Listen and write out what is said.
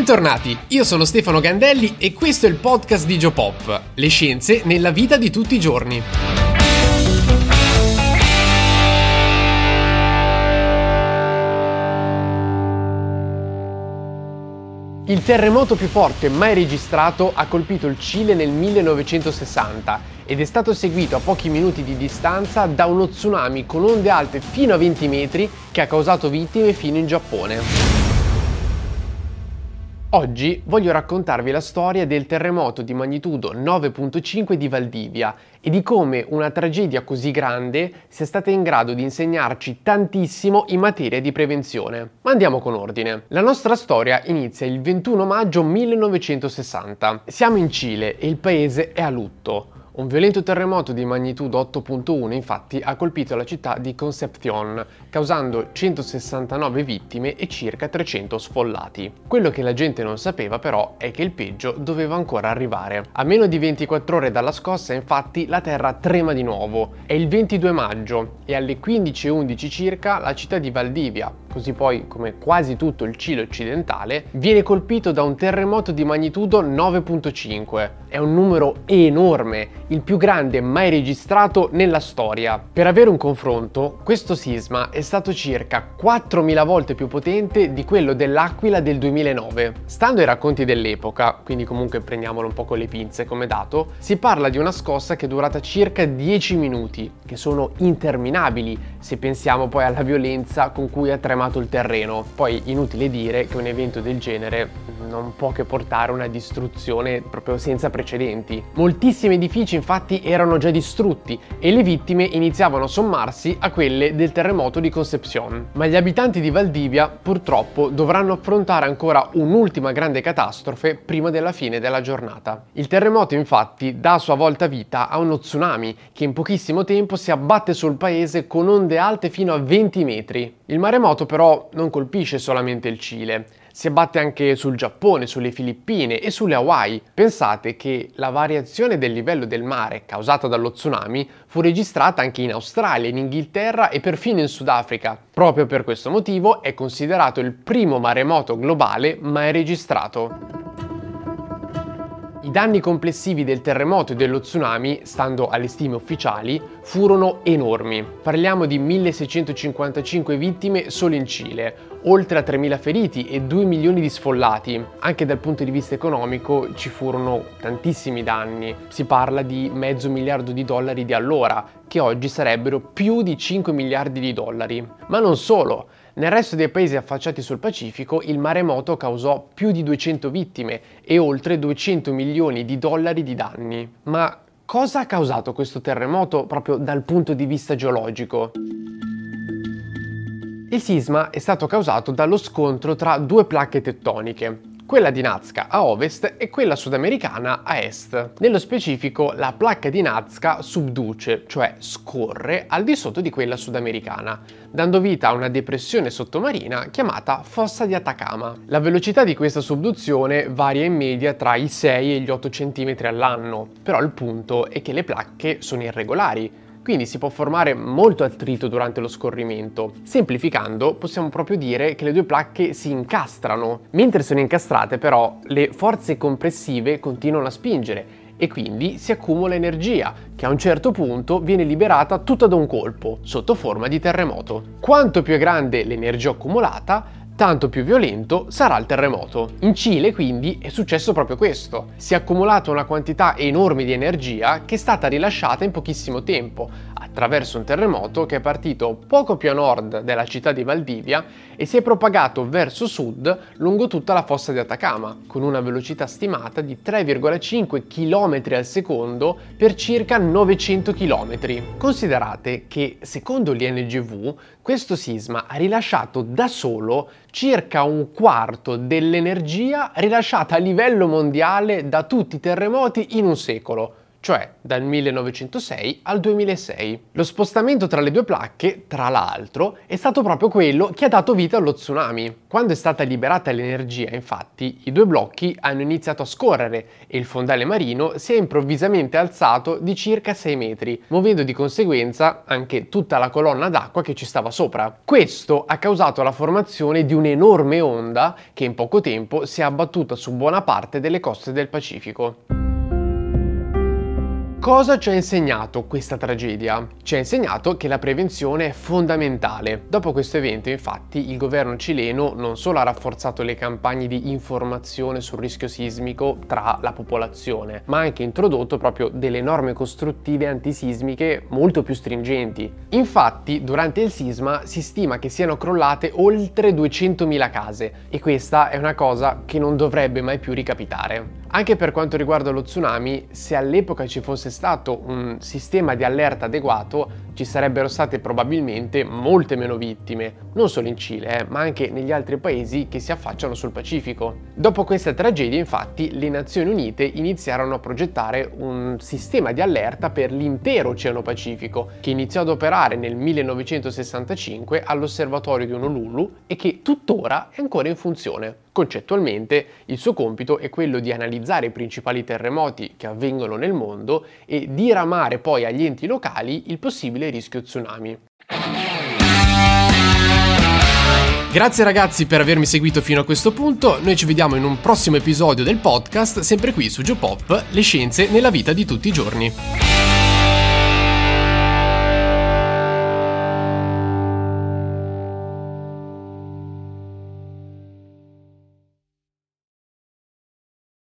Bentornati, io sono Stefano Gandelli e questo è il podcast di Geopop, le scienze nella vita di tutti i giorni. Il terremoto più forte mai registrato ha colpito il Cile nel 1960 ed è stato seguito a pochi minuti di distanza da uno tsunami con onde alte fino a 20 metri che ha causato vittime fino in Giappone. Oggi voglio raccontarvi la storia del terremoto di magnitudo 9.5 di Valdivia e di come una tragedia così grande sia stata in grado di insegnarci tantissimo in materia di prevenzione. Ma andiamo con ordine. La nostra storia inizia il 21 maggio 1960. Siamo in Cile e il paese è a lutto. Un violento terremoto di magnitudo 8.1 infatti ha colpito la città di Concepción, causando 169 vittime e circa 300 sfollati. Quello che la gente non sapeva però è che il peggio doveva ancora arrivare. A meno di 24 ore dalla scossa infatti la terra trema di nuovo. È il 22 maggio e alle 15.11 circa la città di Valdivia, così poi come quasi tutto il Cile occidentale, viene colpito da un terremoto di magnitudo 9.5. È un numero enorme, il più grande mai registrato nella storia. Per avere un confronto, questo sisma è stato circa 4.000 volte più potente di quello dell'Aquila del 2009. Stando ai racconti dell'epoca, quindi comunque prendiamolo un po' con le pinze come dato, si parla di una scossa che è durata circa 10 minuti, che sono interminabili se pensiamo poi alla violenza con cui ha tremato il terreno. Poi inutile dire che un evento del genere non può che portare una distruzione proprio senza precedenti. Moltissimi edifici infatti erano già distrutti e le vittime iniziavano a sommarsi a quelle del terremoto di Concepción. Ma gli abitanti di Valdivia purtroppo dovranno affrontare ancora un'ultima grande catastrofe prima della fine della giornata. Il terremoto infatti dà a sua volta vita a uno tsunami che in pochissimo tempo si abbatte sul paese con onde alte fino a 20 metri. Il maremoto però non colpisce solamente il Cile, si abbatte anche sul Giappone, sulle Filippine e sulle Hawaii. Pensate che la variazione del livello del mare causata dallo tsunami fu registrata anche in Australia, in Inghilterra e perfino in Sudafrica. Proprio per questo motivo è considerato il primo maremoto globale mai registrato. I danni complessivi del terremoto e dello tsunami, stando alle stime ufficiali, furono enormi. Parliamo di 1655 vittime solo in Cile, oltre a 3.000 feriti e 2 milioni di sfollati. Anche dal punto di vista economico ci furono tantissimi danni. Si parla di mezzo miliardo di dollari di allora, che oggi sarebbero più di 5 miliardi di dollari. Ma non solo. Nel resto dei paesi affacciati sul Pacifico il maremoto causò più di 200 vittime e oltre 200 milioni di dollari di danni. Ma cosa ha causato questo terremoto proprio dal punto di vista geologico? Il sisma è stato causato dallo scontro tra due placche tettoniche, quella di Nazca a ovest e quella sudamericana a est. Nello specifico la placca di Nazca subduce, cioè scorre al di sotto di quella sudamericana, dando vita a una depressione sottomarina chiamata fossa di Atacama. La velocità di questa subduzione varia in media tra i 6 e gli 8 cm all'anno, però il punto è che le placche sono irregolari, quindi si può formare molto attrito durante lo scorrimento. Semplificando, possiamo proprio dire che le due placche si incastrano. Mentre sono incastrate però, le forze compressive continuano a spingere e quindi si accumula energia che a un certo punto viene liberata tutta da un colpo, sotto forma di terremoto. Quanto più è grande l'energia accumulata, tanto più violento sarà il terremoto. In Cile quindi è successo proprio questo. Si è accumulata una quantità enorme di energia che è stata rilasciata in pochissimo tempo, attraverso un terremoto che è partito poco più a nord della città di Valdivia e si è propagato verso sud lungo tutta la fossa di Atacama, con una velocità stimata di 3,5 km al secondo per circa 900 km. Considerate che, secondo l'INGV, questo sisma ha rilasciato da solo circa un quarto dell'energia rilasciata a livello mondiale da tutti i terremoti in un secolo cioè dal 1906 al 2006. Lo spostamento tra le due placche, tra l'altro, è stato proprio quello che ha dato vita allo tsunami. Quando è stata liberata l'energia, infatti, i due blocchi hanno iniziato a scorrere e il fondale marino si è improvvisamente alzato di circa 6 metri, muovendo di conseguenza anche tutta la colonna d'acqua che ci stava sopra. Questo ha causato la formazione di un'enorme onda che in poco tempo si è abbattuta su buona parte delle coste del Pacifico. Cosa ci ha insegnato questa tragedia? Ci ha insegnato che la prevenzione è fondamentale. Dopo questo evento, infatti, il governo cileno non solo ha rafforzato le campagne di informazione sul rischio sismico tra la popolazione, ma ha anche introdotto proprio delle norme costruttive antisismiche molto più stringenti. Infatti, durante il sisma si stima che siano crollate oltre 200.000 case e questa è una cosa che non dovrebbe mai più ricapitare. Anche per quanto riguarda lo tsunami, se all'epoca ci fosse stato un sistema di allerta adeguato, ci sarebbero state probabilmente molte meno vittime, non solo in Cile, eh, ma anche negli altri paesi che si affacciano sul Pacifico. Dopo questa tragedia, infatti, le Nazioni Unite iniziarono a progettare un sistema di allerta per l'intero Oceano Pacifico, che iniziò ad operare nel 1965 all'osservatorio di Honolulu e che tuttora è ancora in funzione. Concettualmente il suo compito è quello di analizzare i principali terremoti che avvengono nel mondo e diramare poi agli enti locali il possibile rischio tsunami. Grazie ragazzi per avermi seguito fino a questo punto, noi ci vediamo in un prossimo episodio del podcast, sempre qui su Geopop, le scienze nella vita di tutti i giorni.